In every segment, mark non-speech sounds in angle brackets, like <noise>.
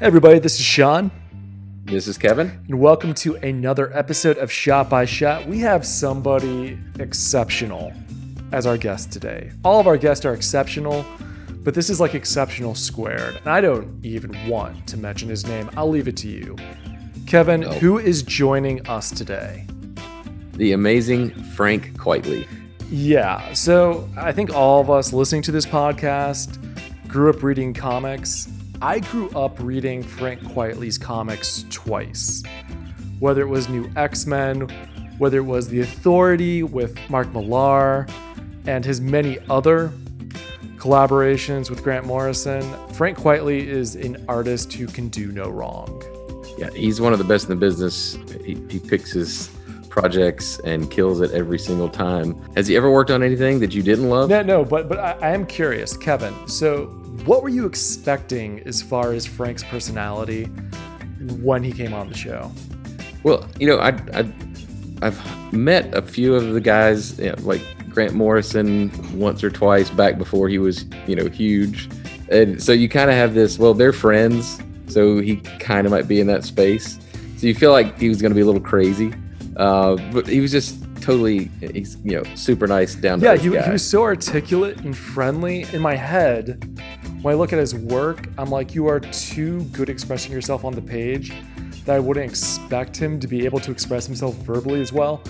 Hey everybody, this is Sean, This is Kevin. and welcome to another episode of Shot by Shot. We have somebody exceptional as our guest today. All of our guests are exceptional, but this is like exceptional squared. And I don't even want to mention his name. I'll leave it to you. Kevin, No. who is joining us today? The amazing Frank Quitely. Yeah, so I think all of us listening to this podcast grew up reading comics. I grew up reading Frank Quitely's comics twice. Whether it was New X Men, whether it was The Authority with Mark Millar, and his many other collaborations with Grant Morrison, Frank Quitely is an artist who can do no wrong. Yeah, he's one of the best in the business. He, he picks his projects and kills it every single time. Has he ever worked on anything that you didn't love? No, no, but but I, I am curious, Kevin. So, what were you expecting as far as Frank's personality when he came on the show? Well, you know, I, I I've met a few of the guys, you know, like Grant Morrison, once or twice back before he was, you know, huge, and so you kind of have this. Well, they're friends, so he kind of might be in that space. So you feel like he was going to be a little crazy, uh, but he was just totally, he's you know, super nice down to Yeah, he, he was so articulate and friendly. In my head, when I look at his work, I'm like, you are too good expressing yourself on the page that I wouldn't expect him to be able to express himself verbally as well.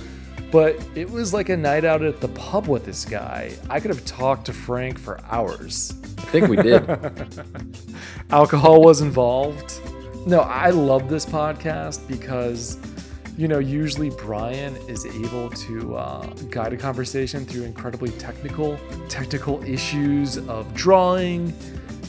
But it was like a night out at the pub with this guy. I could have talked to Frank for hours. I think we did. <laughs> alcohol was involved. No, I love this podcast because, you know, usually Brian is able to uh, guide a conversation through incredibly technical, technical issues of drawing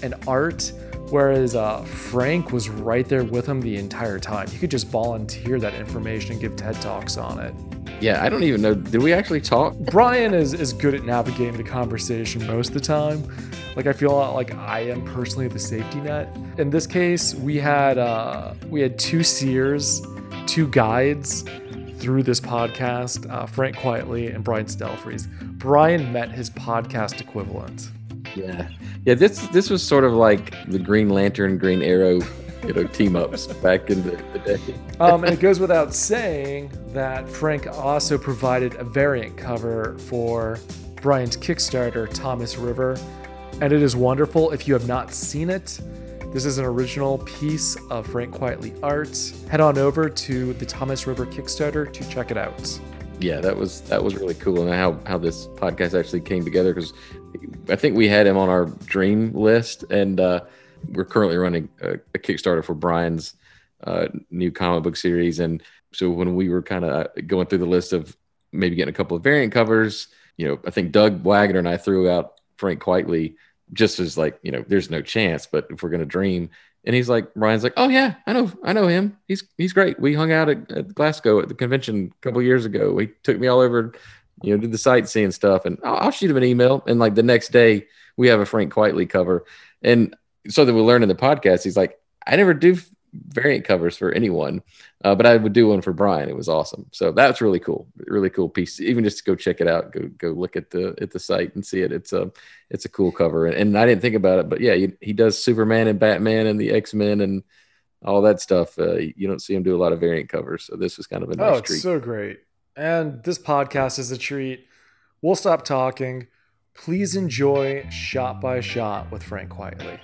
and art. Whereas uh, Frank was right there with him the entire time. He could just volunteer that information and give TED Talks on it. yeah, I don't even know. Did we actually talk? Brian is, is good at navigating the conversation most of the time. Like I feel like I am personally the safety net. In this case, we had uh, we had two seers, two guides through this podcast. Uh, Frank Quitely and Brian Stelfreeze. Brian met his podcast equivalent. Yeah, yeah. This this was sort of like the Green Lantern, Green Arrow, you know, team ups back in the, the day. Um, and it <laughs> goes without saying that Frank also provided a variant cover for Brian's Kickstarter, Thomas River. And it is wonderful. If you have not seen it, this is an original piece of Frank Quitely art. Head on over to the Thomas River Kickstarter to check it out. Yeah, that was that was really cool, and how how this podcast actually came together because I think we had him on our dream list, and uh, we're currently running a, a Kickstarter for Brian's uh, new comic book series, and so when we were kind of going through the list of maybe getting a couple of variant covers, you know, I think Doug Wagner and I threw out Frank Quitely just as like you know, there's no chance, but if we're gonna dream. And he's like, Ryan's like, oh yeah, I know, I know him. He's he's great. We hung out at, at Glasgow at the convention a couple years ago. He took me all over, you know, did the sightseeing stuff, and I'll, I'll shoot him an email. And like the next day, we have a Frank Quitely cover, and so that we learn in the podcast, he's like, I never do variant covers for anyone, uh, but I would do one for Brian. It was awesome. So that's really cool, really cool piece. Even just to go check it out, go go look at the at the site and see it. It's a it's a cool cover, and, and I didn't think about it, but yeah, he, he does Superman and Batman and the X Men and all that stuff. Uh, you don't see him do a lot of variant covers, so this was kind of a nice oh, it's treat. so great. And this podcast is a treat. We'll stop talking. Please enjoy Shot by Shot with Frank Quitely.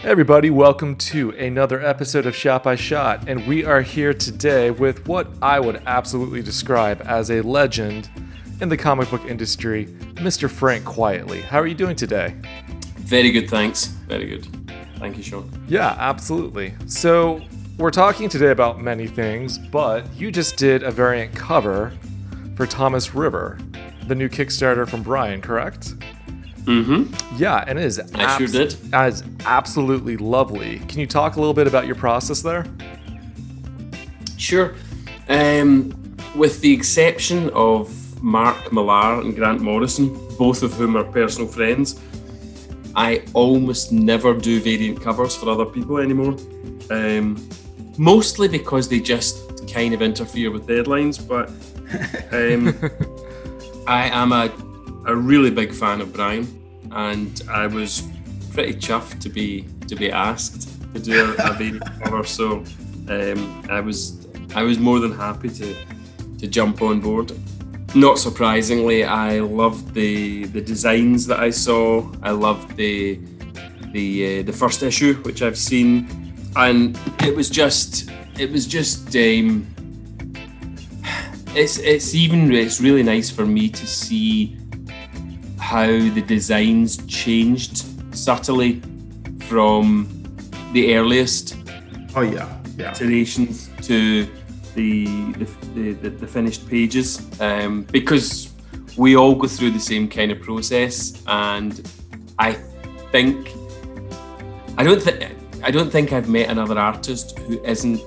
Hey everybody, welcome to another episode of Shot by Shot, and we are here today with what I would absolutely describe as a legend in the comic book industry, Mr. Frank Quitely. How are you doing today? Very good, thanks. Very good. Thank you, Sean. Yeah, absolutely. So, we're talking today about many things, but you just did a variant cover for Thomas River, the new Kickstarter from Brian, correct? Mm-hmm. Yeah, and it is I sure did. That is absolutely lovely. Can you talk a little bit about your process there? Sure. Um, with the exception of Mark Millar and Grant Morrison, both of whom are personal friends, I almost never do variant covers for other people anymore. Um, mostly because they just kind of interfere with deadlines, but um, <laughs> I am a, a really big fan of Brian, and I was pretty chuffed to be to be asked to do a, a variant <laughs> cover. So um, I was I was more than happy to to jump on board. Not surprisingly, I loved the the designs that I saw. I loved the the uh, the first issue, which I've seen, and it was just it was just um, <sighs> it's it's even it's really nice for me to see how the designs changed subtly from the earliest Oh yeah, yeah. iterations to the the, the, the finished pages um, because we all go through the same kind of process and I think I don't think I don't think I've met another artist who isn't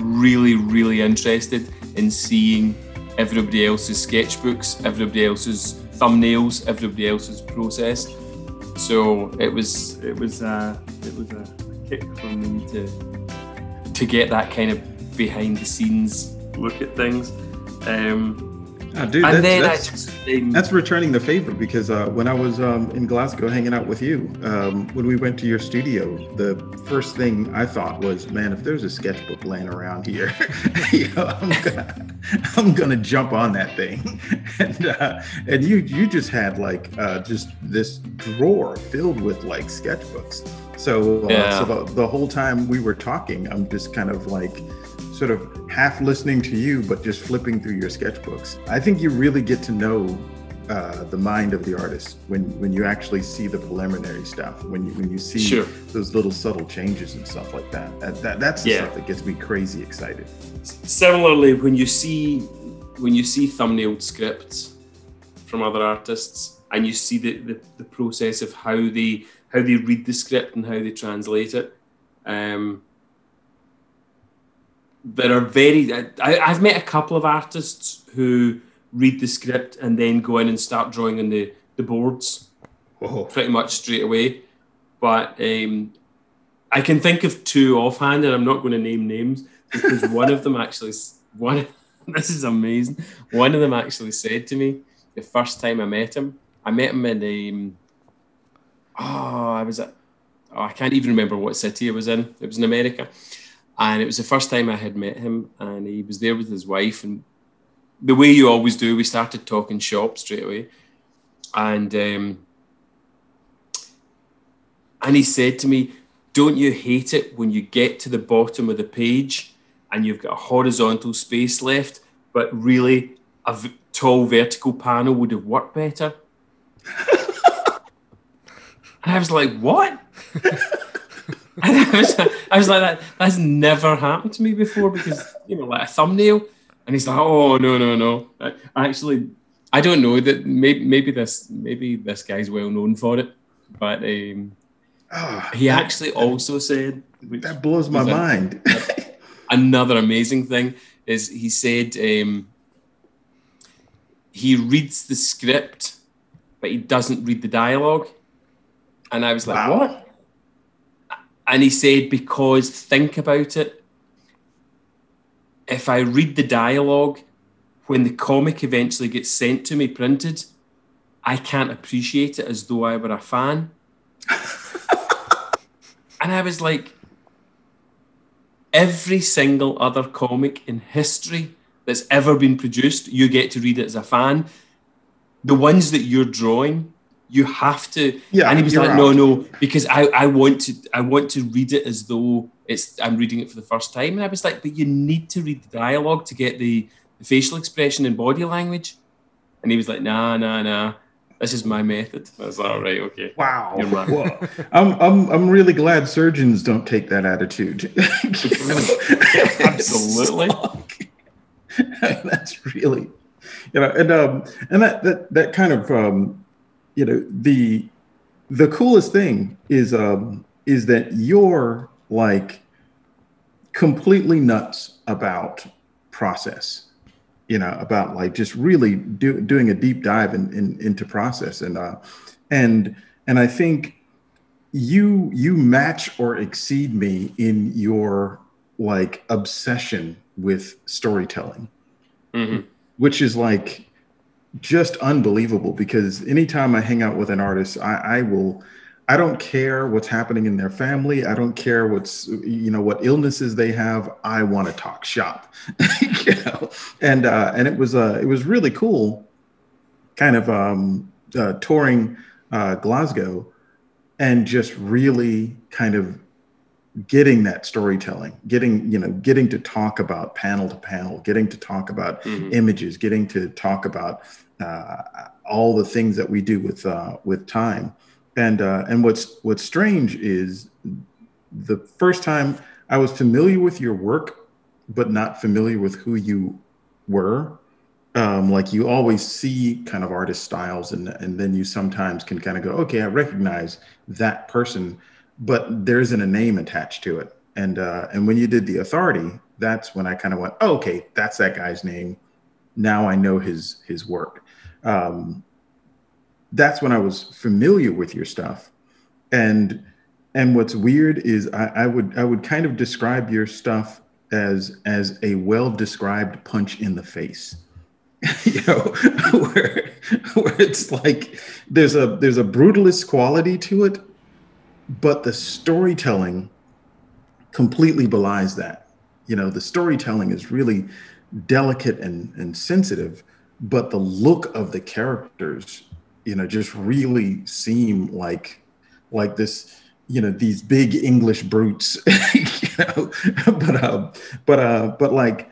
really really interested in seeing everybody else's sketchbooks, everybody else's thumbnails, everybody else's process. So it was it was uh, it was a kick for me to to get that kind of behind the scenes look at things. Um, Dude, and that's, then that's, I just that's returning the favor because uh, when I was um, in Glasgow hanging out with you, um, when we went to your studio, the first thing I thought was, man, if there's a sketchbook laying around here, <laughs> you know, I'm, gonna, <laughs> I'm gonna jump on that thing. <laughs> And uh, and you you just had like uh, just this drawer filled with like sketchbooks. So, uh, Yeah. so the, the whole time we were talking, I'm just kind of like sort of half listening to you, but just flipping through your sketchbooks. I think you really get to know uh, the mind of the artist when when you actually see the preliminary stuff, when you when you see Sure. those little subtle changes and stuff like that. That, that that's the Yeah. stuff that gets me crazy excited. similarly when you see when you see thumbnailed scripts from other artists and you see the, the, the process of how they how they read the script and how they translate it um, there are very I, I've met a couple of artists who read the script and then go in and start drawing on the, the boards Whoa. pretty much straight away. But um, I can think of two offhand, and I'm not going to name names because <laughs> one of them actually one. <laughs> This is amazing. One of them actually said to me the first time I met him. I met him in um, oh, I was at oh, I can't even remember what city it was in. It was in America, and it was the first time I had met him, and he was there with his wife, and the way you always do, we started talking shop straight away, and. Um, and he said to me, Don't you hate it when you get to the bottom of the page and you've got a horizontal space left, but really a v- tall vertical panel would have worked better? <laughs> and I was like, What? <laughs> and I was, I was like, that, That's never happened to me before because, you know, like a thumbnail. And he's like, Oh, no, no, no. I, actually, I don't know that maybe, maybe this maybe this guy's well known for it, but um, Ah, he actually also said, that blows my was a- mind. <laughs> another amazing thing is he said um, he reads the script, but he doesn't read the dialogue. And I was like, Wow. what? And he said, because think about it. If I read the dialogue, when the comic eventually gets sent to me printed, I can't appreciate it as though I were a fan. <laughs> and I was like, every single other comic in history that's ever been produced, you get to read it as a fan. The ones that you're drawing, you have to. Yeah, and he was you're like, no, out. no, because I, I want to I want to read it as though it's I'm reading it for the first time. And I was like, but you need to read the dialogue to get the, the facial expression and body language. And he was like, nah, nah, nah. This is my method. I was like, all right, okay. Wow. You're right. Whoa. I'm, I'm, I'm really glad surgeons don't take that attitude. <laughs> <laughs> Absolutely. That's really, you know, and um, and that that that kind of um, you know, the the coolest thing is um is that you're like completely nuts about process you know about like just really do, doing a deep dive in, in, into process and uh and and i think you you match or exceed me in your like obsession with storytelling Mhm. which is like just unbelievable because anytime I hang out with an artist, I, I will I don't care what's happening in their family. I don't care what's you know what illnesses they have. I want to talk shop, <laughs> you know. And uh, and it was uh, it was really cool, kind of um, uh, touring uh, Glasgow, and just really kind of getting that storytelling, getting you know getting to talk about panel to panel, getting to talk about mm-hmm. images, getting to talk about uh, all the things that we do with uh, with time and uh, and what's what's strange is the first time I was familiar with your work, but not familiar with who you were. Um, like you always see kind of artist styles, and and then you sometimes can kind of go, okay, I recognize that person, but there isn't a name attached to it. And uh, and when you did the authority, that's when I kind of went, oh, okay, that's that guy's name. Now I know his his work. Um, that's when I was familiar with your stuff. And and what's weird is I, I would I would kind of describe your stuff as as a well described punch in the face. <laughs> you know, <laughs> where where it's like there's a there's a brutalist quality to it, but the storytelling completely belies that. You know, the storytelling is really delicate and, and sensitive, but the look of the characters you know just really seem like like this you know these big english brutes <laughs> you know but uh but uh but like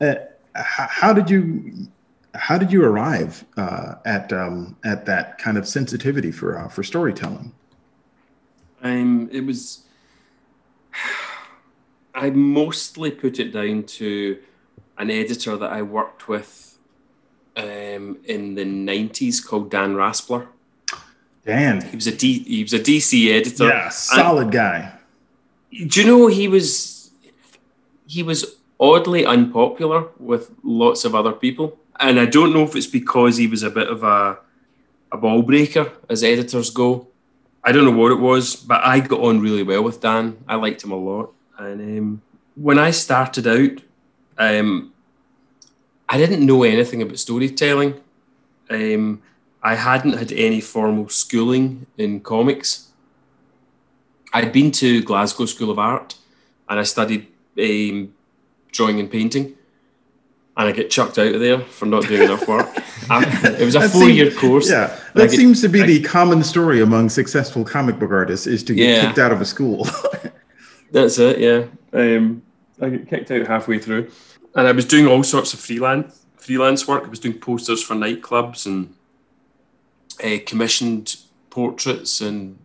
uh, how did you how did you arrive uh, at um, at that kind of sensitivity for uh, for storytelling? Um, it was. <sighs> I mostly put it down to an editor that I worked with um, in the nineties called Dan Raspler. Dan, he was a D, he was a DC editor. Yeah, solid and, guy. Do you know he was he was oddly unpopular with lots of other people, and I don't know if it's because he was a bit of a a ball breaker as editors go. I don't know what it was, but I got on really well with Dan. I liked him a lot, and um, when I started out, um, I didn't know anything about storytelling. Um, I hadn't had any formal schooling in comics. I'd been to Glasgow School of Art and I studied um, drawing and painting. And I get chucked out of there for not doing enough work. <laughs> it was a four-year course. Yeah, that get, seems to be I, the common story among successful comic book artists: is to get yeah, kicked out of a school. <laughs> that's it. Yeah, um, I get kicked out halfway through and I was doing all sorts of freelance freelance work. I was doing posters for nightclubs and uh, commissioned portraits and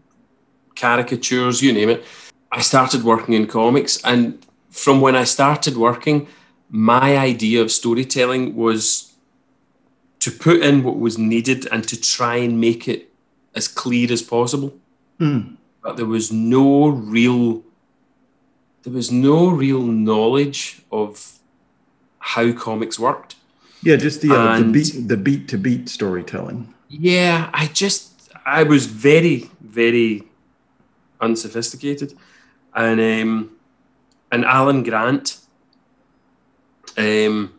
caricatures, you name it. I started working in comics, and from when I started working, my idea of storytelling was to put in what was needed and to try and make it as clear as possible. Mm. But there was no real there was no real knowledge of how comics worked. Yeah, just the uh, the beat the beat to beat storytelling. Yeah, I just I was very very unsophisticated, and um, and Alan Grant um,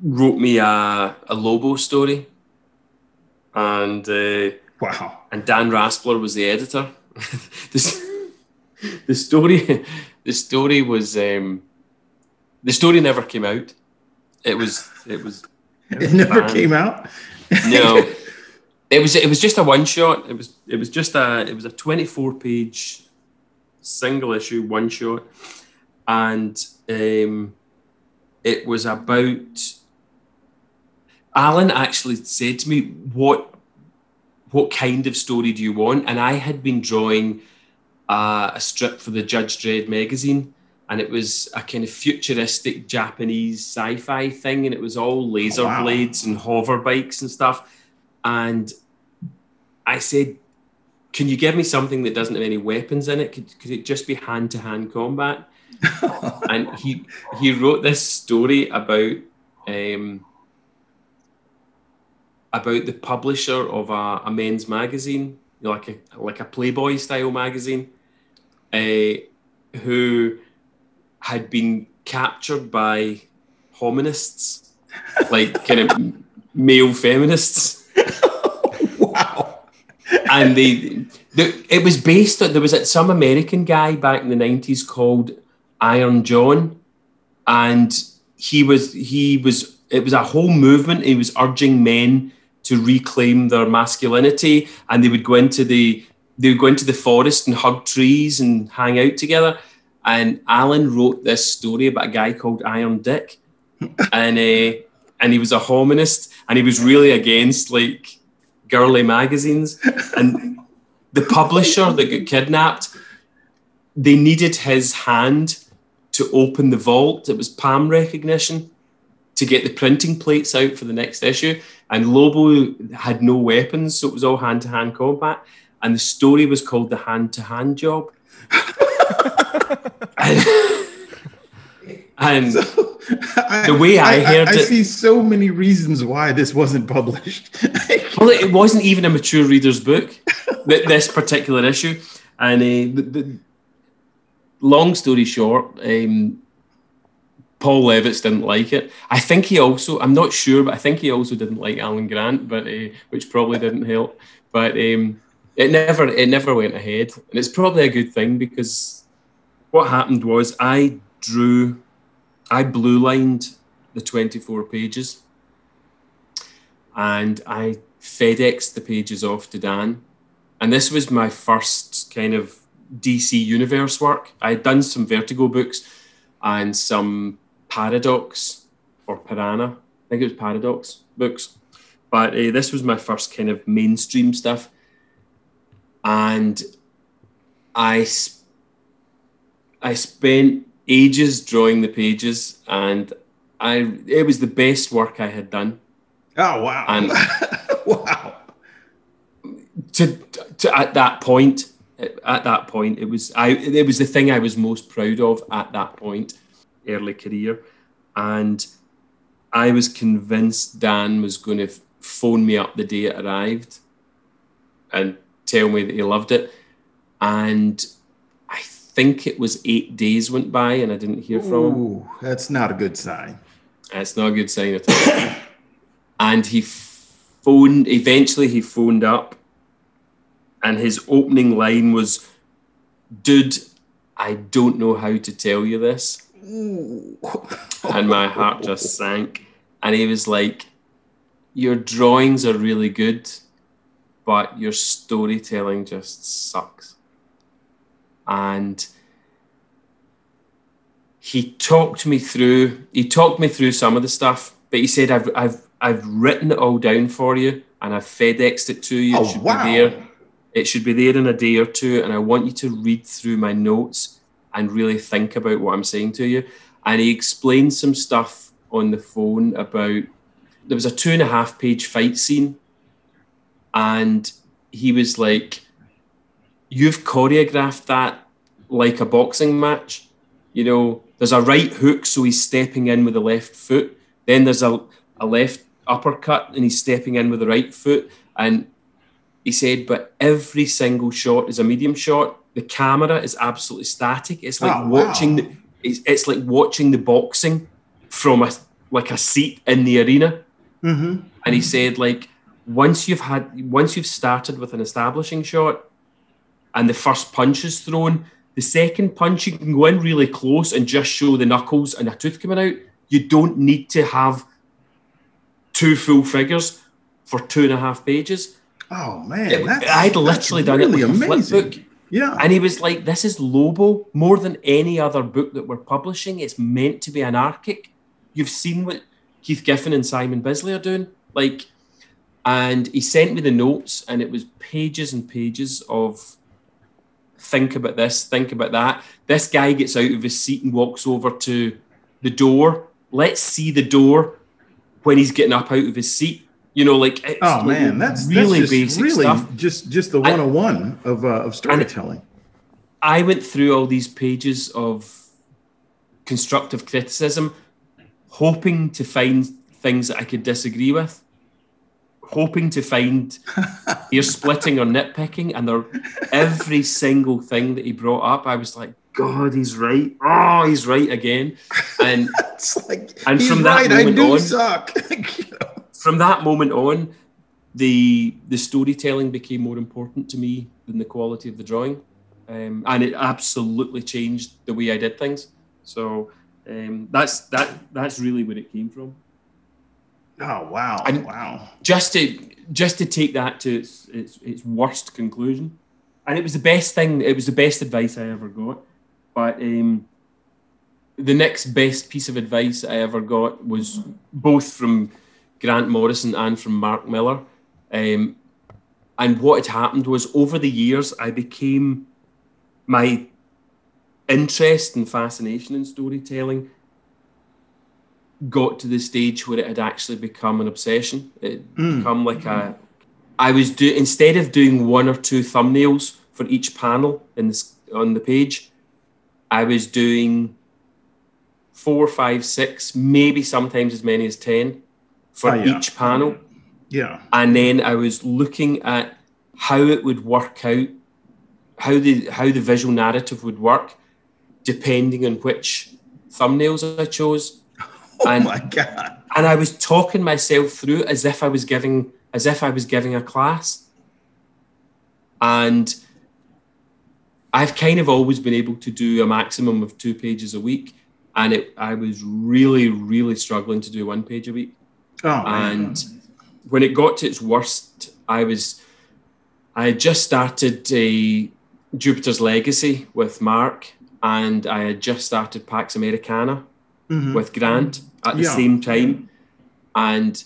wrote me a, a Lobo story, and uh, wow, and Dan Raspler was the editor. <laughs> this, the story the story was um, the story never came out. It was it was it, was <laughs> it never banned. came out. no. <laughs> It was it was just a one shot. It was it was just a it was a 24 page single issue one shot and um, it was about Alan actually said to me what what kind of story do you want and I had been drawing uh, a strip for the Judge Dredd magazine and it was a kind of futuristic Japanese sci-fi thing, and it was all laser oh, wow. blades and hover bikes and stuff. And I said, "Can you give me something that doesn't have any weapons in it? Could, could it just be hand-to-hand combat?" <laughs> and he he wrote this story about um, about the publisher of a, a men's magazine, like a like a Playboy style magazine, uh, who had been captured by hominists, like kind of male feminists. <laughs> wow. and they, the, it was based on there was uh, some American guy back in the nineties called Iron John, and he was he was it was a whole movement. He was urging men to reclaim their masculinity, and they would go into the they would go into the forest and hug trees and hang out together. And Alan wrote this story about a guy called Iron Dick, <laughs> and uh, and he was a hominist, and he was really against like girly magazines. And the publisher that got kidnapped, they needed his hand to open the vault. It was palm recognition to get the printing plates out for the next issue. And Lobo had no weapons, so it was all hand to hand combat. And the story was called The Hand to Hand Job. <laughs> and, So, I, The way I heard I, it- see so many reasons why this wasn't published. <laughs> well, it wasn't even a mature reader's book, th- this particular issue. And uh, the, the, long story short, um, Paul Levitz didn't like it. I think he also, I'm not sure, but I think he also didn't like Alan Grant, but uh, which probably didn't help. But um, it never, it never went ahead, and it's probably a good thing because what happened was I drew, I blue lined the 24 pages, and I FedExed the pages off to Dan, and this was my first kind of DC Universe work. I had done some Vertigo books and some Paradox or Piranha. I think it was Paradox books. But uh, this was my first kind of mainstream stuff. And I, I spent ages drawing the pages, and I it was the best work I had done. oh wow! And- <laughs> wow! to, to at that point at that point it was i it was the thing i was most proud of at that point early career and i was convinced dan was going to phone me up the day it arrived and tell me that he loved it and think it was eight days went by and i didn't hear from him that's not a good sign. That's not a good sign at all. and he phoned, eventually, he phoned up, and his opening line was, Dude, I don't know how to tell you this. And my heart just sank. And he was like, Your drawings are really good, but your storytelling just sucks. And he talked me through he talked me through some of the stuff but he said i've i've i've written it all down for you and i've fedexed it to you. Oh, it should wow. be there. It should be there in a day or two and i want you to read through my notes and really think about what i'm saying to you. And he explained some stuff on the phone about there was a two and a half page fight scene and he was like you've choreographed that like a boxing match you know, there's a right hook, so he's stepping in with the left foot. Then there's a, a left uppercut, and he's stepping in with the right foot. And he said, but every single shot is a medium shot. The camera is absolutely static. It's like Oh, wow. watching the, it's, it's like watching the boxing from a like a seat in the arena. hmm And he said, like, once you've had once you've started with an establishing shot and the first punch is thrown, the second punch you can go in really close and just show the knuckles and a tooth coming out. You don't need to have two full figures for two and a half pages. Oh man, It- I'd literally done it really with a flip book. Yeah. And he was like, This is Lobo more than any other book that we're publishing. It's meant to be anarchic. You've seen what Keith Giffen and Simon Bisley are doing. Like, and he sent me the notes, and it was pages and pages of think about this, think about that. This guy gets out of his seat and walks over to the door. Let's see the door when he's getting up out of his seat. You know, like it's Oh like man, that's really that's just basic really stuff. just just the I- 101 of uh, of storytelling. I went through all these pages of constructive criticism, hoping to find things that I could disagree with, hoping to find <laughs> ear splitting or nitpicking, and there, every single thing that he brought up, I was like, God, he's right. Oh, he's right again. And <laughs> It's like And from that right, I moment do on- suck. <laughs> from that moment on, the the storytelling became more important to me than the quality of the drawing, um, and it absolutely changed the way I did things. So um, that's that that's really where it came from. Oh wow! And- wow! Just to just to take that to its, its its worst conclusion, and it was the best thing. It was the best advice I ever got. But um, the next best piece of advice I ever got was both from Grant Morrison and from Mark Millar. Um, and what had happened was over the years, I became my interest and fascination in storytelling got to the stage where it had actually become an obsession. It Mm. become like a. I was do instead of doing one or two thumbnails for each panel in this on the page, I was doing four, five, six, maybe sometimes as many as ten for Oh, yeah. each panel Yeah. and then I was looking at how it would work out, how the how the visual narrative would work, depending on which thumbnails I chose, <laughs> Oh And- my god! and I was talking myself through as if I was giving as if I was giving a class, and I've kind of always been able to do a maximum of two pages a week, and it I was really really struggling to do one page a week. Oh and when it got to its worst, I was I had just started a Jupiter's Legacy with Mark, and I had just started Pax Americana Mhm. with Grant at the Yeah. same time, and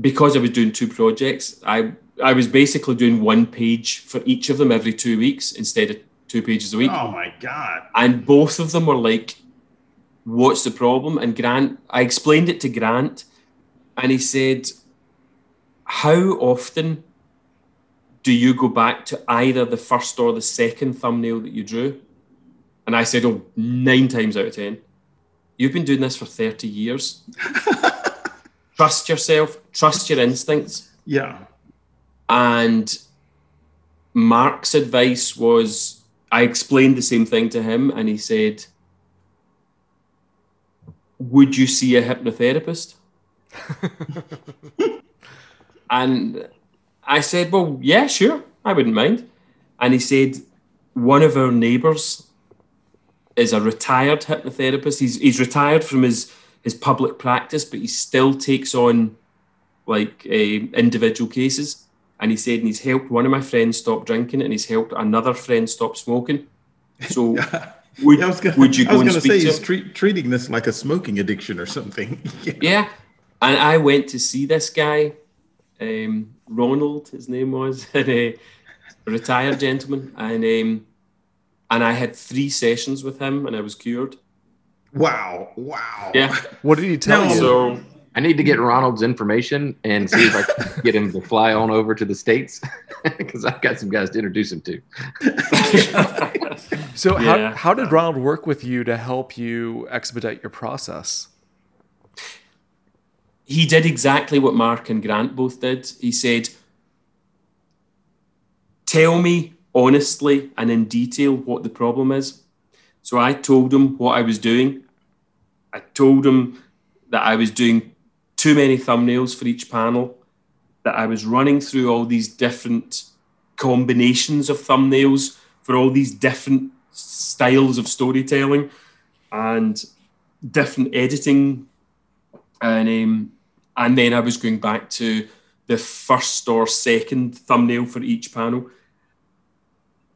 because I was doing two projects, I I was basically doing one page for each of them every two weeks instead of two pages a week Oh my god! and both of them were like, "What's the problem?" And Grant, I explained it to Grant, and he said, "How often do you go back to either the first or the second thumbnail that you drew?" And I said, "Oh, nine times out of ten. You've been doing this for thirty years. <laughs> trust yourself. Trust your instincts." Yeah. And Mark's advice was I explained the same thing to him, and he said, Would you see a hypnotherapist? <laughs> and I said, Well, yeah, sure, I wouldn't mind. And he said, One of our neighbours is a retired hypnotherapist. He's, he's retired from his, his public practice, but he still takes on like uh, individual cases. And he said, and he's helped one of my friends stop drinking, and he's helped another friend stop smoking. So <laughs> would, Yeah, I was gonna, would you I go was and gonna speak say to he's treat, treating this like a smoking addiction or something. <laughs> Yeah. And I went to see this guy, um, Ronald, his name was, <laughs> and, uh, a retired gentleman. And um, and I had three sessions with him, and I was cured. Wow! Wow! Yeah. What did he tell No. you? So I need to get Ronald's information and see if I can <laughs> get him to fly on over to the states <laughs> because I've got some guys to introduce him to. <laughs> So Yeah. how, how did Ronald work with you to help you expedite your process? he did exactly what Mark and Grant both did. He said, Tell me honestly and in detail what the problem is. So I told him what I was doing. I told him that I was doing too many thumbnails for each panel, that I was running through all these different combinations of thumbnails for all these different styles of storytelling and different editing and um, and then I was going back to the first or second thumbnail for each panel,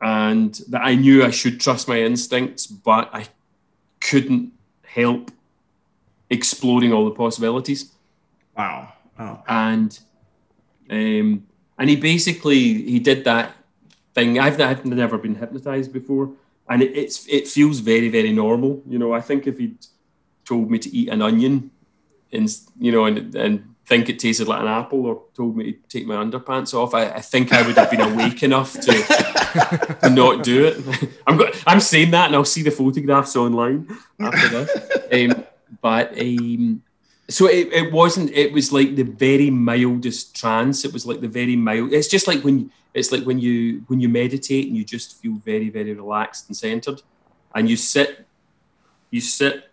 and that I knew I should trust my instincts, but I couldn't help exploring all the possibilities. Wow! Wow! And um, and he basically he did that thing. I've, I've never been hypnotized before, and it, it's it feels very very normal. You know, I think if he'd told me to eat an onion and you know and, and think it tasted like an apple or told me to take my underpants off. I, I think I would have been awake enough to, to <laughs> not do it. <laughs> I'm go- I'm saying that and I'll see the photographs online after this. Um, but um, so it, it wasn't it was like the very mildest trance. It was like the very mild it's just like when it's like when you when you meditate and you just feel very very relaxed and centered and you sit you sit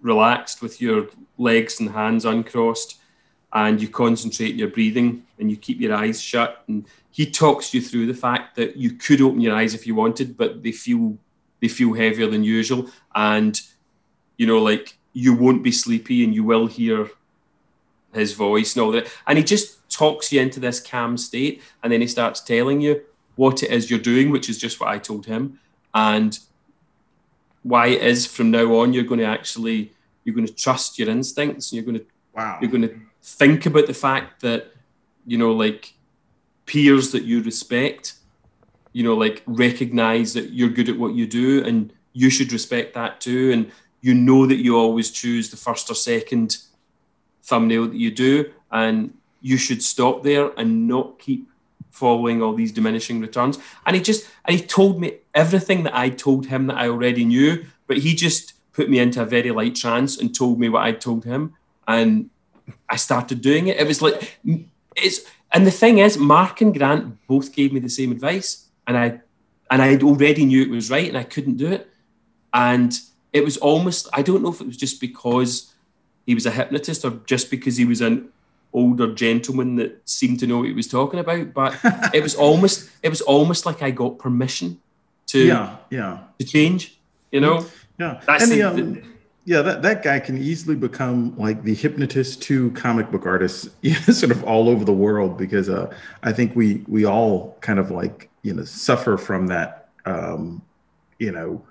relaxed with your legs and hands uncrossed and you concentrate your breathing and you keep your eyes shut. And he talks you through the fact that you could open your eyes if you wanted, but they feel they feel heavier than usual, and you know, like you won't be sleepy and you will hear his voice and all that. And he just talks you into this calm state, and then he starts telling you what it is you're doing, which is just what I told him, and why it is from now on you're going to actually you're going to trust your instincts and you're going to Wow. you're going to think about the fact that you know like peers that you respect you know like recognize that you're good at what you do and you should respect that too. And you know that you always choose the first or second thumbnail that you do and you should stop there and not keep following all these diminishing returns. And he just and he told me everything that i told him that i already knew but he just put me into a very light trance and told me what i told him. And I started doing it. It was like it's and the thing is, Mark and Grant both gave me the same advice, and I and I already knew it was right, and I couldn't do it. And it was almost I don't know if it was just because he was a hypnotist or just because he was an older gentleman that seemed to know what he was talking about, but <laughs> it was almost it was almost like I got permission to Yeah, yeah, to change. You know, yeah. That's and the, um, yeah, that, that guy can easily become like the hypnotist to comic book artists, <laughs> you know, sort of all over the world because uh, I think we we all kind of like you know suffer from that um, you know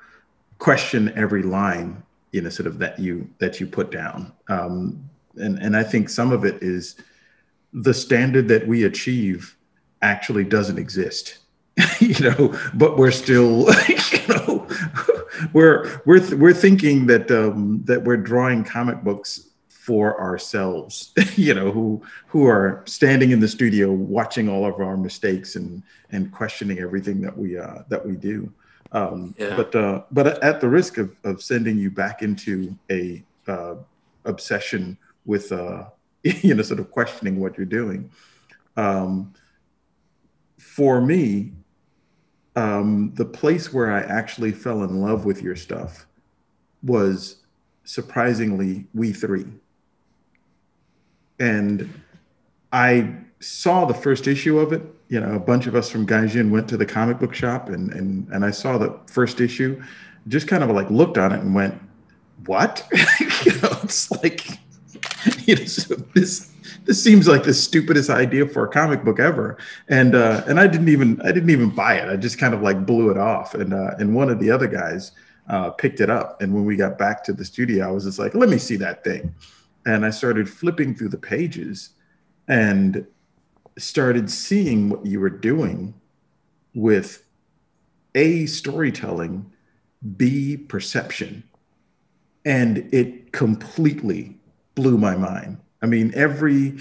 question every line you know sort of that you that you put down. Um, and and I think some of it is the standard that we achieve actually doesn't exist <laughs> you know but we're still <laughs> you know we're we're th- we're thinking that um that we're drawing comic books for ourselves <laughs> you know who who are standing in the studio watching all of our mistakes and and questioning everything that we uh that we do um Yeah. but uh but at the risk of of sending you back into a uh obsession with uh you know sort of questioning what you're doing um for me um, the place where I actually fell in love with your stuff was surprisingly We Three. And I saw the first issue of it. You know, a bunch of us from Gaijin went to the comic book shop and, and, and I saw the first issue, just kind of like looked on it and went, what? <laughs> you know, it's like, <laughs> you know, so this this seems like the stupidest idea for a comic book ever. And uh and i didn't even i didn't even buy it. I just kind of like blew it off. And uh and one of the other guys uh picked it up. And when we got back to the studio i was just like let me see that thing. And i started flipping through the pages and started seeing what you were doing with a storytelling b perception. And it completely blew my mind I mean, every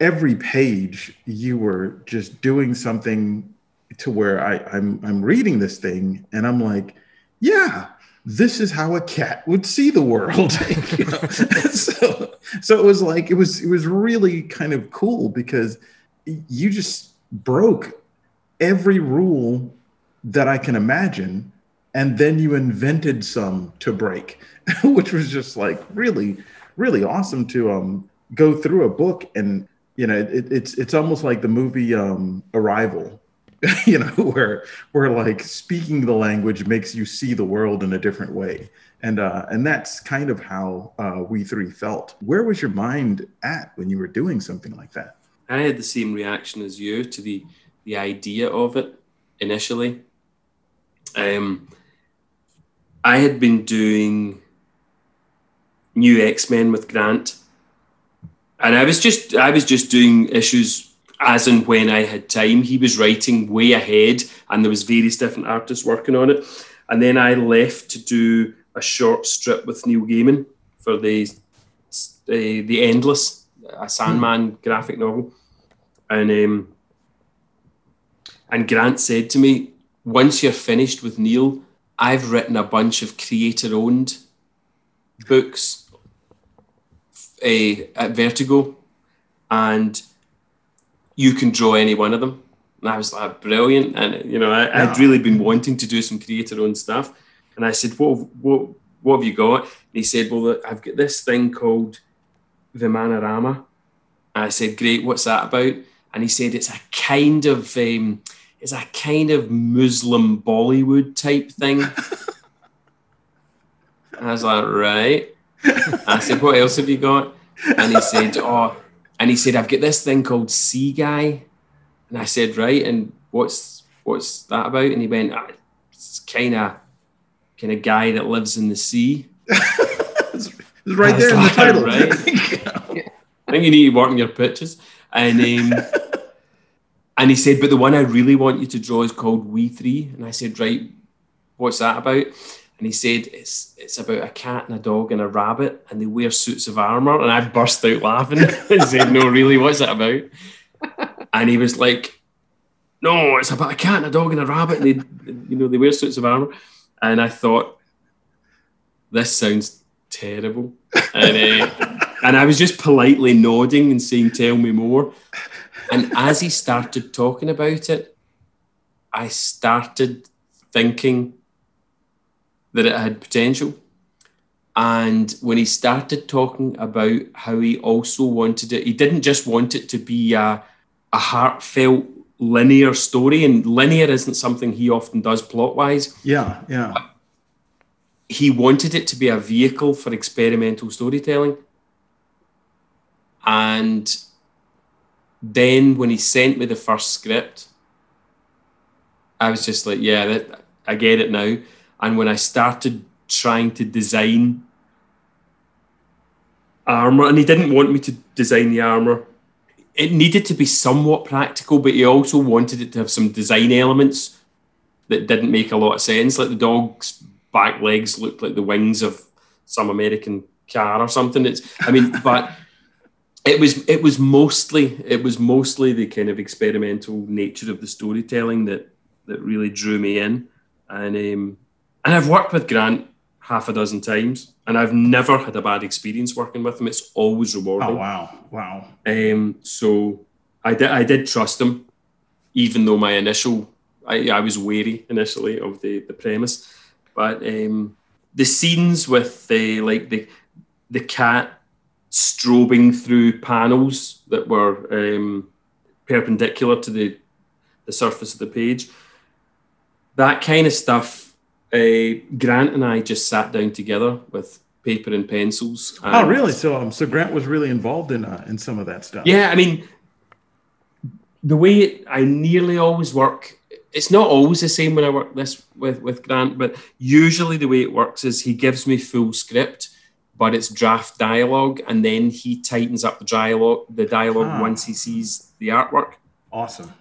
every page you were just doing something to where I, I'm I'm reading this thing and I'm like, yeah, this is how a cat would see the world. <laughs> You know? <laughs> so so it was like it was it was really kind of cool because you just broke every rule that I can imagine, and then you invented some to break, <laughs> which was just like really, really awesome to um go through a book and you know it, it's it's almost like the movie um arrival <laughs> you know where where like speaking the language makes you see the world in a different way. And uh and that's kind of how uh we three felt. Where was your mind at when you were doing something like that? I had the same reaction as you to the the idea of it initially. Um, I had been doing New X Men with Grant, and I was just I was just doing issues as and when I had time. He was writing way ahead, and there was various different artists working on it. And then I left to do a short strip with Neil Gaiman for the the, the Endless, a Sandman graphic novel, and um, and Grant said to me, "Once you're finished with Neil, I've written a bunch of creator-owned books uh, at Vertigo, and you can draw any one of them." And I was like, "Brilliant!" And you know, I, I'd really been wanting to do some creator-owned stuff, and I said, "What, what, what have you got?" And he said, "Well, I've got this thing called the Manorama." And I said, great, what's that about? And he said, it's a kind of um, it's a kind of Muslim Bollywood type thing. <laughs> I was like, right. I said, what else have you got? And he said, oh, and he said, I've got this thing called Seaguy. And I said, right. And what's what's that about? And he went, ah, it's kind of kind of guy that lives in the sea. it's right there in the <laughs> title. Right? I think you need to work on your pictures. And um, and he said, but the one I really want you to draw is called We Three. And I said, right, what's that about? And he said, it's it's about a cat and a dog and a rabbit, and they wear suits of armor. And I burst out laughing <laughs> and said, no, really, what's that about? And he was like, no, it's about a cat and a dog and a rabbit. And they, you know, they wear suits of armor. And I thought, this sounds terrible. And, uh, <laughs> and I was just politely nodding and saying, tell me more. And as he started talking about it, I started thinking that it had potential. And when he started talking about how he also wanted it, he didn't just want it to be a, a heartfelt, linear story. And linear isn't something he often does plot wise. Yeah, yeah. He wanted it to be a vehicle for experimental storytelling. And then when he sent me the first script, I was just like, yeah, that, I get it now. And when I started trying to design armor, and he didn't want me to design the armor, it needed to be somewhat practical, but he also wanted it to have some design elements that didn't make a lot of sense. Like the dog's back legs looked like the wings of some American car or something. It's, I mean, <laughs> but it was it was mostly it was mostly the kind of experimental nature of the storytelling that that really drew me in, and um, and I've worked with Grant half a dozen times, and I've never had a bad experience working with him. It's always rewarding. Oh wow, wow. Um, so I did I did trust him, even though my initial I, I was wary initially of the the premise, but um, the scenes with the like the the cat strobing through panels that were um, perpendicular to the, the surface of the page. That kind of stuff, uh, Grant and I just sat down together with paper and pencils. And oh, really? So, um, so Grant was really involved in uh, in some of that stuff. Yeah, I mean, the way it, I nearly always work. It's not always the same when I work this with with Grant, but usually the way it works is he gives me full script but it's draft dialogue, and then he tightens up the dialogue the dialogue ah. once he sees the artwork. Awesome.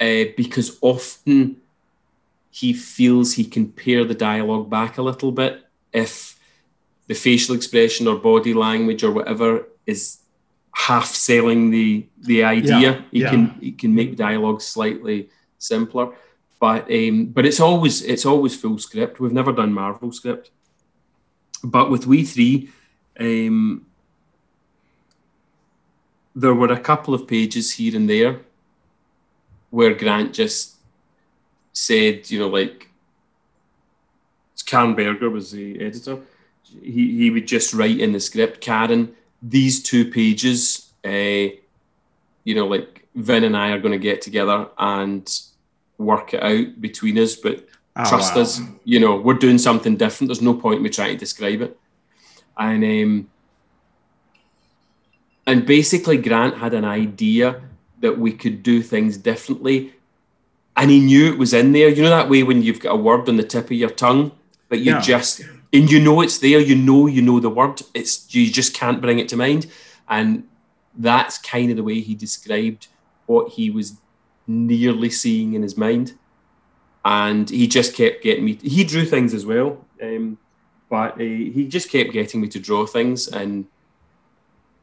Uh, because often he feels he can pare the dialogue back a little bit if the facial expression or body language or whatever is half selling the the idea. Yeah, he yeah. can he can make dialogue slightly simpler, but um, but it's always it's always full script. We've never done Marvel script. But with We Three, um, there were a couple of pages here and there where Grant just said, you know, like Karen Berger was the editor. He, he would just write in the script, Karen, these two pages, uh, you know, like Vin and I are going to get together and work it out between us, but Oh, Trust wow. us. You know, we're doing something different. There's no point in me trying to describe it. And um, and basically, Grant had an idea that we could do things differently, and he knew it was in there. You know that way when you've got a word on the tip of your tongue, but you yeah. just and you know it's there. You know you know the word. It's you just can't bring it to mind, and that's kind of the way he described what he was nearly seeing in his mind and he just kept getting me. He drew things as well, um, but uh, he just kept getting me to draw things, and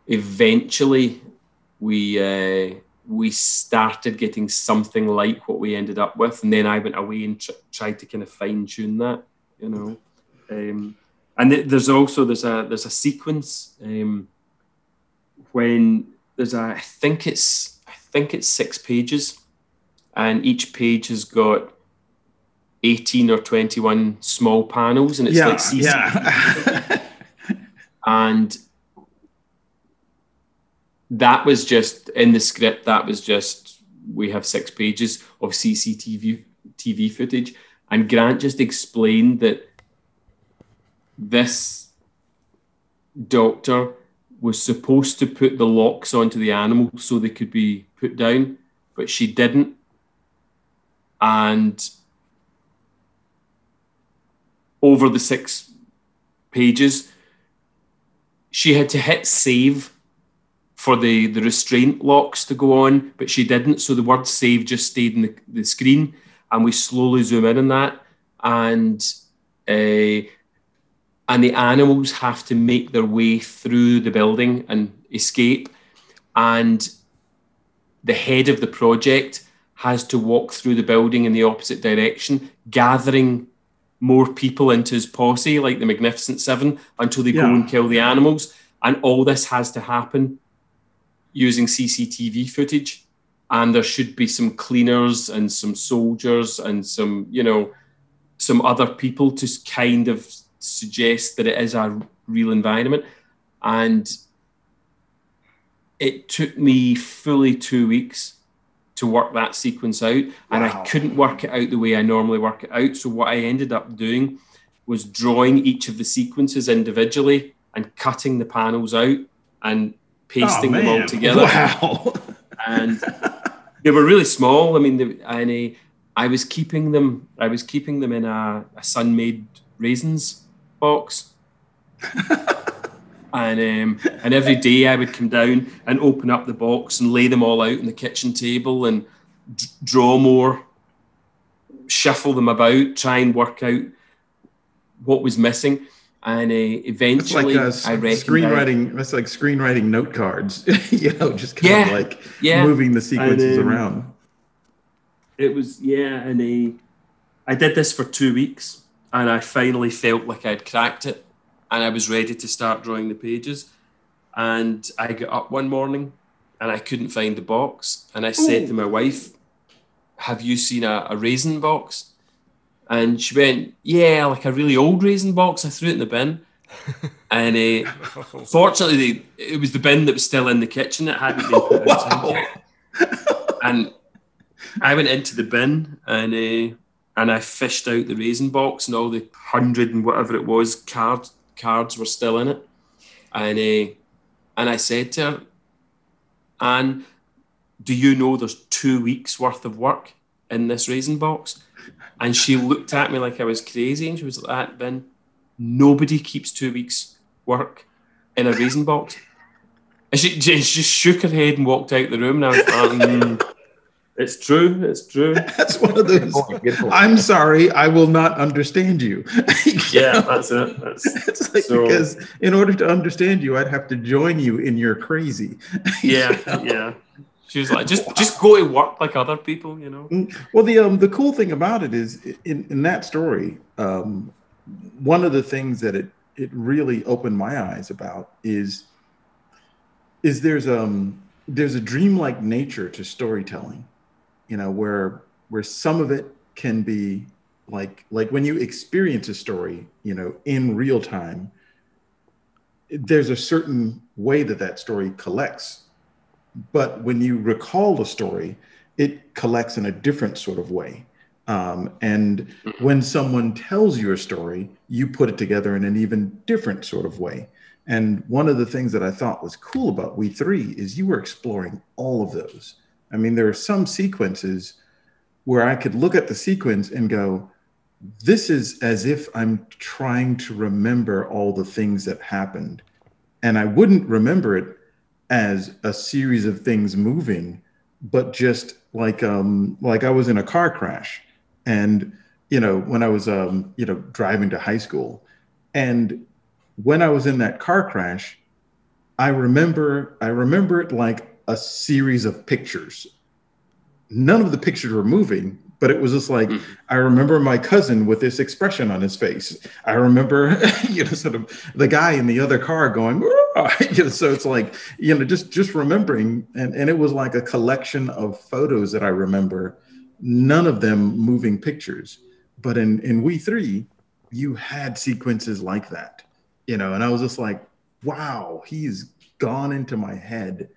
eventually we uh, we started getting something like what we ended up with, and then I went away and tr- tried to kind of fine tune that, you know. Um, and th- there's also there's a there's a sequence um, when there's a I think it's I think it's six pages, and each page has got 18 or 21 small panels and it's yeah, like yeah. <laughs> and that was just in the script. That was just we have six pages of CCTV TV footage, and Grant just explained that this doctor was supposed to put the locks onto the animals so they could be put down, but she didn't. And over the six pages, she had to hit save for the, the restraint locks to go on, but she didn't. So the word save just stayed in the, the screen, and we slowly zoom in on that. And uh, and the animals have to make their way through the building and escape. And the head of the project has to walk through the building in the opposite direction, gathering more people into his posse, like the Magnificent Seven, until they yeah. go and kill the animals. And all this has to happen using CCTV footage. And there should be some cleaners and some soldiers and some, you know, some other people to kind of suggest that it is a real environment. And it took me fully two weeks to work that sequence out. And I couldn't work it out the way I normally work it out. So what I ended up doing was drawing each of the sequences individually and cutting the panels out and pasting oh, them all together. Wow. and <laughs> they were really small. I mean, they, and uh, I was keeping them. I was keeping them in a, a Sun-Maid raisins box. <laughs> and um, and every day I would come down and open up the box and lay them all out on the kitchen table and d- draw more, shuffle them about, try and work out what was missing. And uh, eventually, like I screenwriting. That's like screenwriting note cards, <laughs> you know, just kind yeah, of like yeah. moving the sequences and, um, around. It was yeah, and uh, I did this for two weeks and I finally felt like I'd cracked it and I was ready to start drawing the pages. And I got up one morning and I couldn't find the box. And I said Ooh. to my wife, Have you seen a, a, raisin box? And she went, Yeah, like a really old raisin box. I threw it in the bin. <laughs> and uh, fortunately, it was the bin that was still in the kitchen. It hadn't been put wow. And I went into the bin and uh, and I fished out the raisin box, and all the hundred and whatever it was card cards were still in it, and uh, and I said to her, "Anne, do you know there's two weeks worth of work in this raisin box?" And she looked at me like I was crazy, and she was like, "That Ben, nobody keeps two weeks work in a raisin box." And she, she just shook her head and walked out the room, and I was like. Mm. It's true. It's true. <laughs> That's one of those. I'm sorry, I will not understand you. <laughs> yeah, that's it. That's, <laughs> it's like so, because in order to understand you, I'd have to join you in your crazy. yeah, yeah. She was like, just <laughs> just go to work like other people, you know. Mm, well, the um the cool thing about it is in in that story, um, one of the things that it it really opened my eyes about is is there's um there's a dreamlike nature to storytelling you know where where some of it can be like like when you experience a story you know in real time there's a certain way that that story collects but when you recall the story it collects in a different sort of way um, and mm-hmm. when someone tells you a story you put it together in an even different sort of way and one of the things that i thought was cool about we three is you were exploring all of those I mean, there are some sequences where I could look at the sequence and go, this is as if I'm trying to remember all the things that happened. And I wouldn't remember it as a series of things moving, but just like um like I was in a car crash. And you know, when I was um, you know, driving to high school. And when I was in that car crash, I remember I remember it like a series of pictures. None of the pictures were moving, but it was just like mm. I remember my cousin with this expression on his face. I remember, <laughs> you know, sort of the guy in the other car going, <laughs> you know, so it's like, you know, just just remembering, and and it was like a collection of photos that I remember, none of them moving pictures, but in in we three, you had sequences like that, you know, and I was just like, wow, he's gone into my head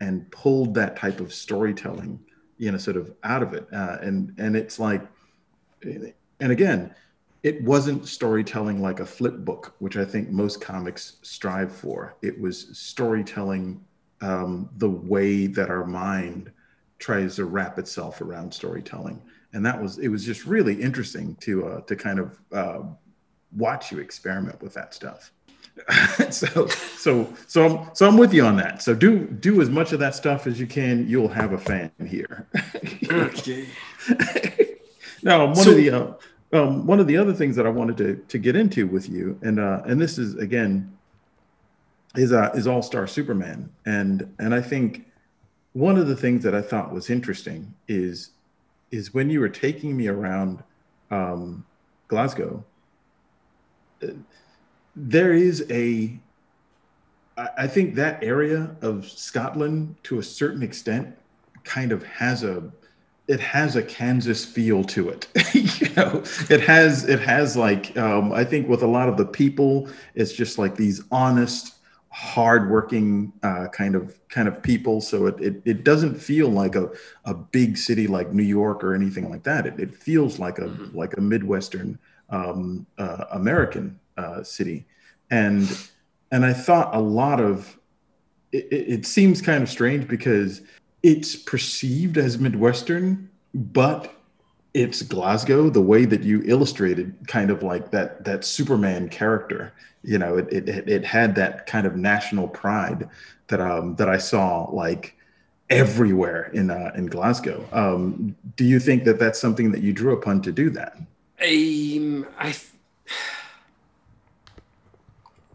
and pulled that type of storytelling, you know, sort of out of it. Uh, and and it's like, and again, it wasn't storytelling like a flip book, which I think most comics strive for. It was storytelling um, the way that our mind tries to wrap itself around storytelling, and that was it was just really interesting to uh, to kind of uh, watch you experiment with that stuff. <laughs> so so so I'm so I'm with you on that. So do do as much of that stuff as you can. You'll have a fan here. okay. <laughs> now one so, of the uh, um, one of the other things that I wanted to to get into with you, and uh, and this is again is uh, is All Star Superman, and and I think one of the things that I thought was interesting is is when you were taking me around um, Glasgow. There is a, I think that area of Scotland, to a certain extent, kind of has a it has a Kansas feel to it. <laughs> you know, it has it has like um, I think with a lot of the people, it's just like these honest, hardworking uh, kind of kind of people. So it, it it doesn't feel like a a big city like New York or anything like that. It, it feels like a mm-hmm. like a midwestern um, uh, American uh, city, and and I thought a lot of it, it seems kind of strange because it's perceived as Midwestern, but it's Glasgow, the way that you illustrated kind of like that that Superman character. You know, it it, it had that kind of national pride that um that I saw like everywhere in uh, in Glasgow. Um, do you think that that's something that you drew upon to do that? Um, I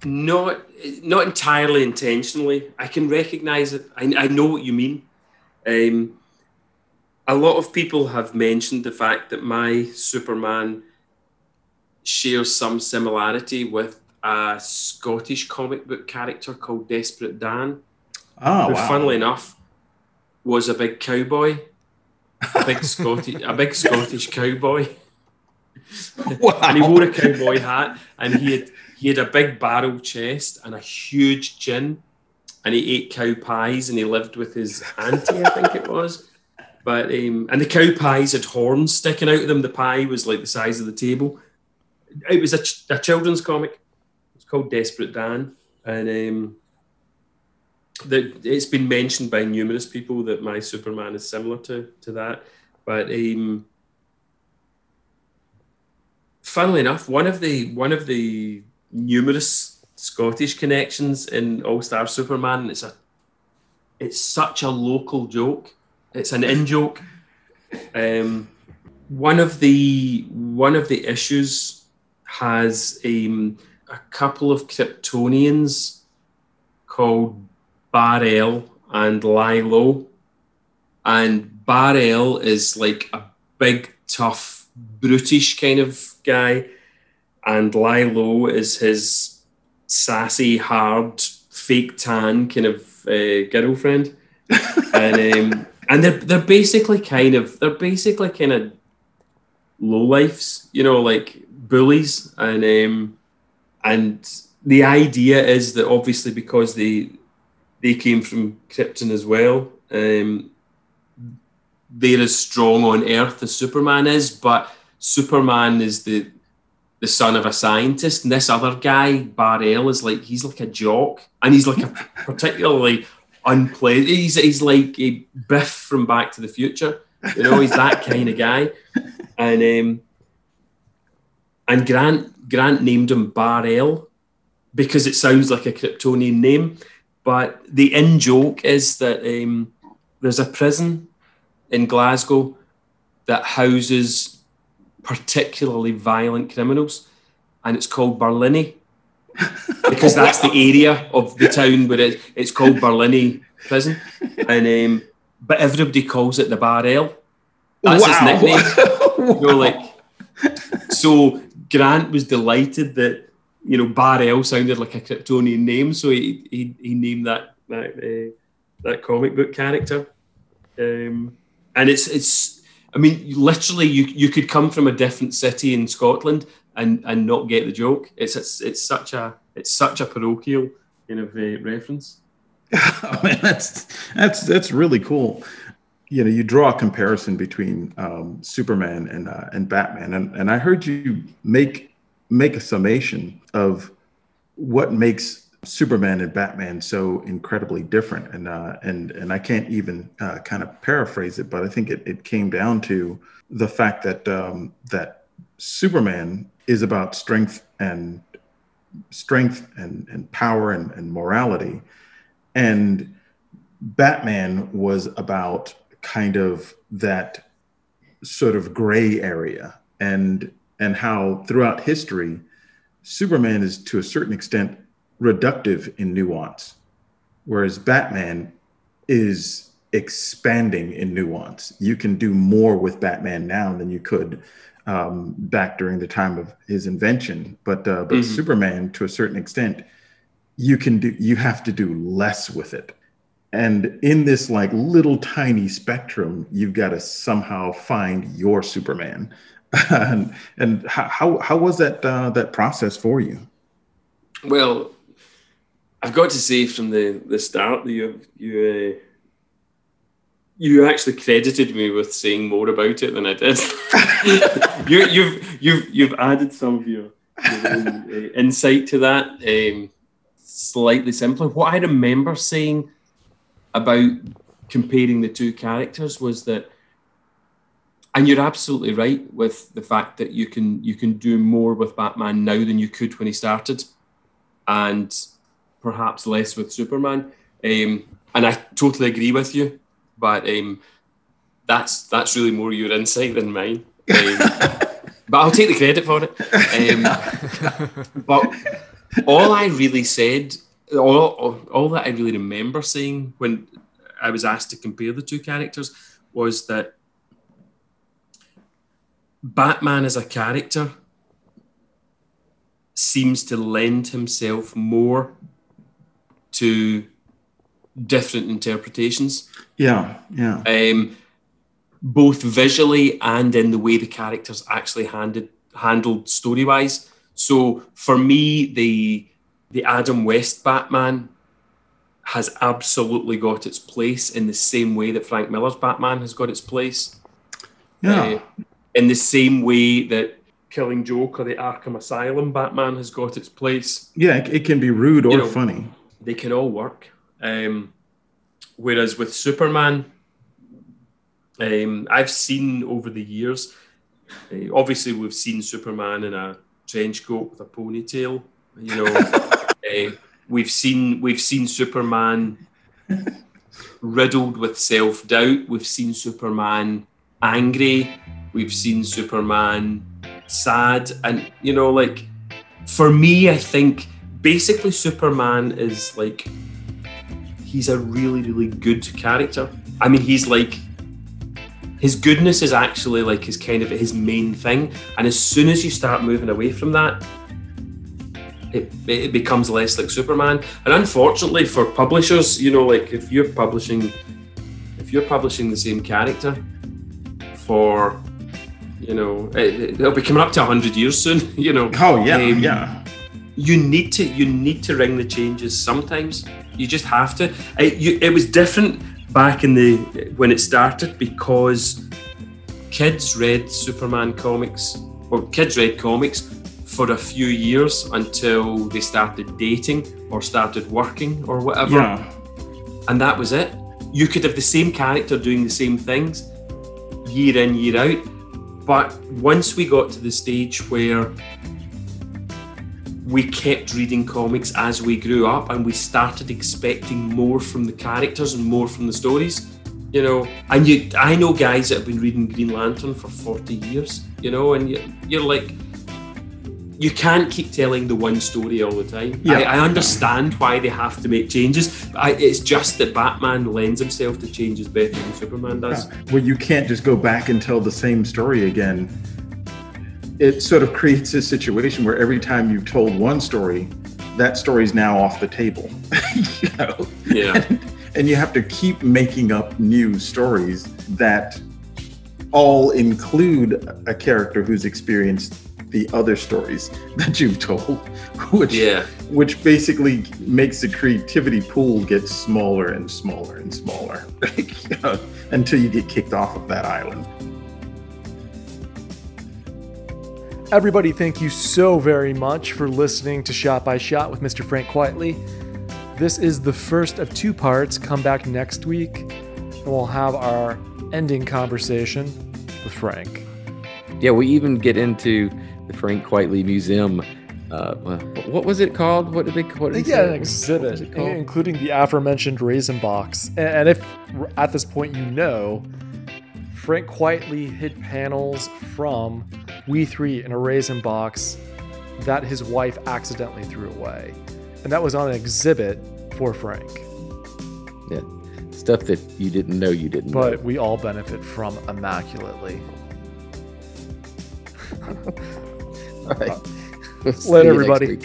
not not entirely intentionally. I can recognize it. I, I know what you mean. Um, a lot of people have mentioned the fact that my Superman shares some similarity with a Scottish comic book character called Desperate Dan. Oh, who, wow. funnily enough, was a big cowboy, a big <laughs> Scottish, a big Scottish cowboy. Wow. and he wore a cowboy hat, and he had he had a big barrel chest and a huge chin, and he ate cow pies and he lived with his auntie, I think it was. But um, and the cow pies had horns sticking out of them. The pie was like the size of the table. It was a, ch- a children's comic. It's called Desperate Dan, and um, that it's been mentioned by numerous people that my Superman is similar to to that. But um, funnily enough, one of the one of the numerous Scottish connections in All Star Superman. It's a it's such a local joke. It's an in joke. Um, one of the one of the issues has um, a couple of Kryptonians called Bar-El and Lilo, and Bar-El is like a big, tough, brutish kind of guy, and Lilo is his sassy, hard, fake tan kind of uh, girlfriend, <laughs> and um, and they're they're basically kind of they're basically kind of low lifes, you know, like bullies, and um, and the idea is that obviously because they they came from Krypton as well. Um, they're as strong on Earth as Superman is, but Superman is the the son of a scientist, and this other guy, Bar-El, is like he's like a jock, and he's like a <laughs> particularly unpleasant. He's he's like a Biff from Back to the Future, you know. He's that kind of guy, and um, and Grant Grant named him Bar-El because it sounds like a Kryptonian name, but the in joke is that um, there's a prison in Glasgow that houses particularly violent criminals, and it's called Barlinnie <laughs> because that's the area of the town where it, it's called Barlinnie Prison, and um, but everybody calls it the Bar-El. That's wow. his nickname. <laughs> you know, like so. Grant was delighted that you know Bar-El sounded like a Kryptonian name, so he he, he named that that uh, that comic book character. Um, and it's it's I mean, literally, you you could come from a different city in Scotland and and not get the joke. It's it's, it's such a it's such a parochial kind of uh, reference. <laughs> oh, that's that's that's really cool. You know, you draw a comparison between um, Superman and uh, and Batman, and and I heard you make make a summation of what makes Superman and Batman so incredibly different, and uh, and and I can't even uh, kind of paraphrase it, but I think it, it came down to the fact that um, that Superman is about strength and strength and, and power and, and morality, and Batman was about kind of that sort of gray area. And and how throughout history Superman is to a certain extent reductive in nuance, whereas Batman is expanding in nuance. You can do more with Batman now than you could um, back during the time of his invention. But uh, but mm-hmm. Superman, to a certain extent, you can do you have to do less with it. And in this like little tiny spectrum, you've got to somehow find your Superman. <laughs> and and how how was that uh, that process for you? Well, I've got to say from the the start that you you uh, you actually credited me with saying more about it than I did. <laughs> you, have you've you've you've added some of your, your own, uh, insight to that, um, slightly simpler. What I remember saying about comparing the two characters was that, and you're absolutely right with the fact that you can you can do more with Batman now than you could when he started, and perhaps less with Superman. Um, and I totally agree with you but um, that's that's really more your insight than mine. Um, <laughs> but I'll take the credit for it. Um, <laughs> but all I really said, all, all that I really remember saying when I was asked to compare the two characters was that Batman as a character seems to lend himself more to different interpretations. Yeah, yeah. Um, both visually and in the way the characters actually handed handled story wise. So for me, the the Adam West Batman has absolutely got its place in the same way that Frank Miller's Batman has got its place. Yeah. Uh, in the same way that Killing Joke or the Arkham Asylum Batman has got its place. Yeah, it can be rude or you know, funny. They can all work. Um, whereas with Superman, um, I've seen over the years, uh, obviously we've seen Superman in a trench coat with a ponytail. You know, <laughs> uh, we've seen we've seen Superman riddled with self doubt. We've seen Superman angry. We've seen Superman sad, and you know, like for me, I think basically Superman is like he's a really, really good character. I mean, he's like his goodness is actually like his kind of his main thing. And as soon as you start moving away from that, it, it becomes less like Superman. And unfortunately for publishers, you know, like if you're publishing if you're publishing the same character for you know it, will be coming up to 100 years soon <laughs> you know oh yeah um, yeah you need to you need to ring the changes sometimes you just have to. It, you, it was different back in the when it started because kids read Superman comics, or kids read comics for a few years until they started dating or started working or whatever. Yeah. And that was it. You could have the same character doing the same things year in, year out. But once we got to the stage where we kept reading comics as we grew up and we started expecting more from the characters and more from the stories you know and you i know guys that have been reading green lantern for 40 years you know and you, you're like you can't keep telling the one story all the time. Yeah. I, I understand why they have to make changes. I, it's just that Batman lends himself to changes better than Superman does. Yeah. Well, you can't just go back and tell the same story again it sort of creates a situation where every time you've told one story, that story is now off the table. <laughs> you know? Yeah. And, and you have to keep making up new stories that all include a character who's experienced the other stories <laughs> that you've told, which Yeah. which basically makes the creativity pool get smaller and smaller and smaller <laughs> you know, until you get kicked off of that island. Everybody, thank you so very much for listening to Shot by Shot with Mr. Frank Quitely. This is the first of two parts. Come back next week, and we'll have our ending conversation with Frank. Yeah, we even get into the Frank Quitely Museum. Uh, what was it called? What did they? What did Yeah, an exhibit, including the aforementioned raisin box. And if at this point you know, Frank Quitely hid panels from We Three in a raisin box that his wife accidentally threw away. And that was on an exhibit for Frank. Yeah, stuff that you didn't know you didn't But know. we all benefit from immaculately. <laughs> All right. We'll <laughs> see Later, everybody.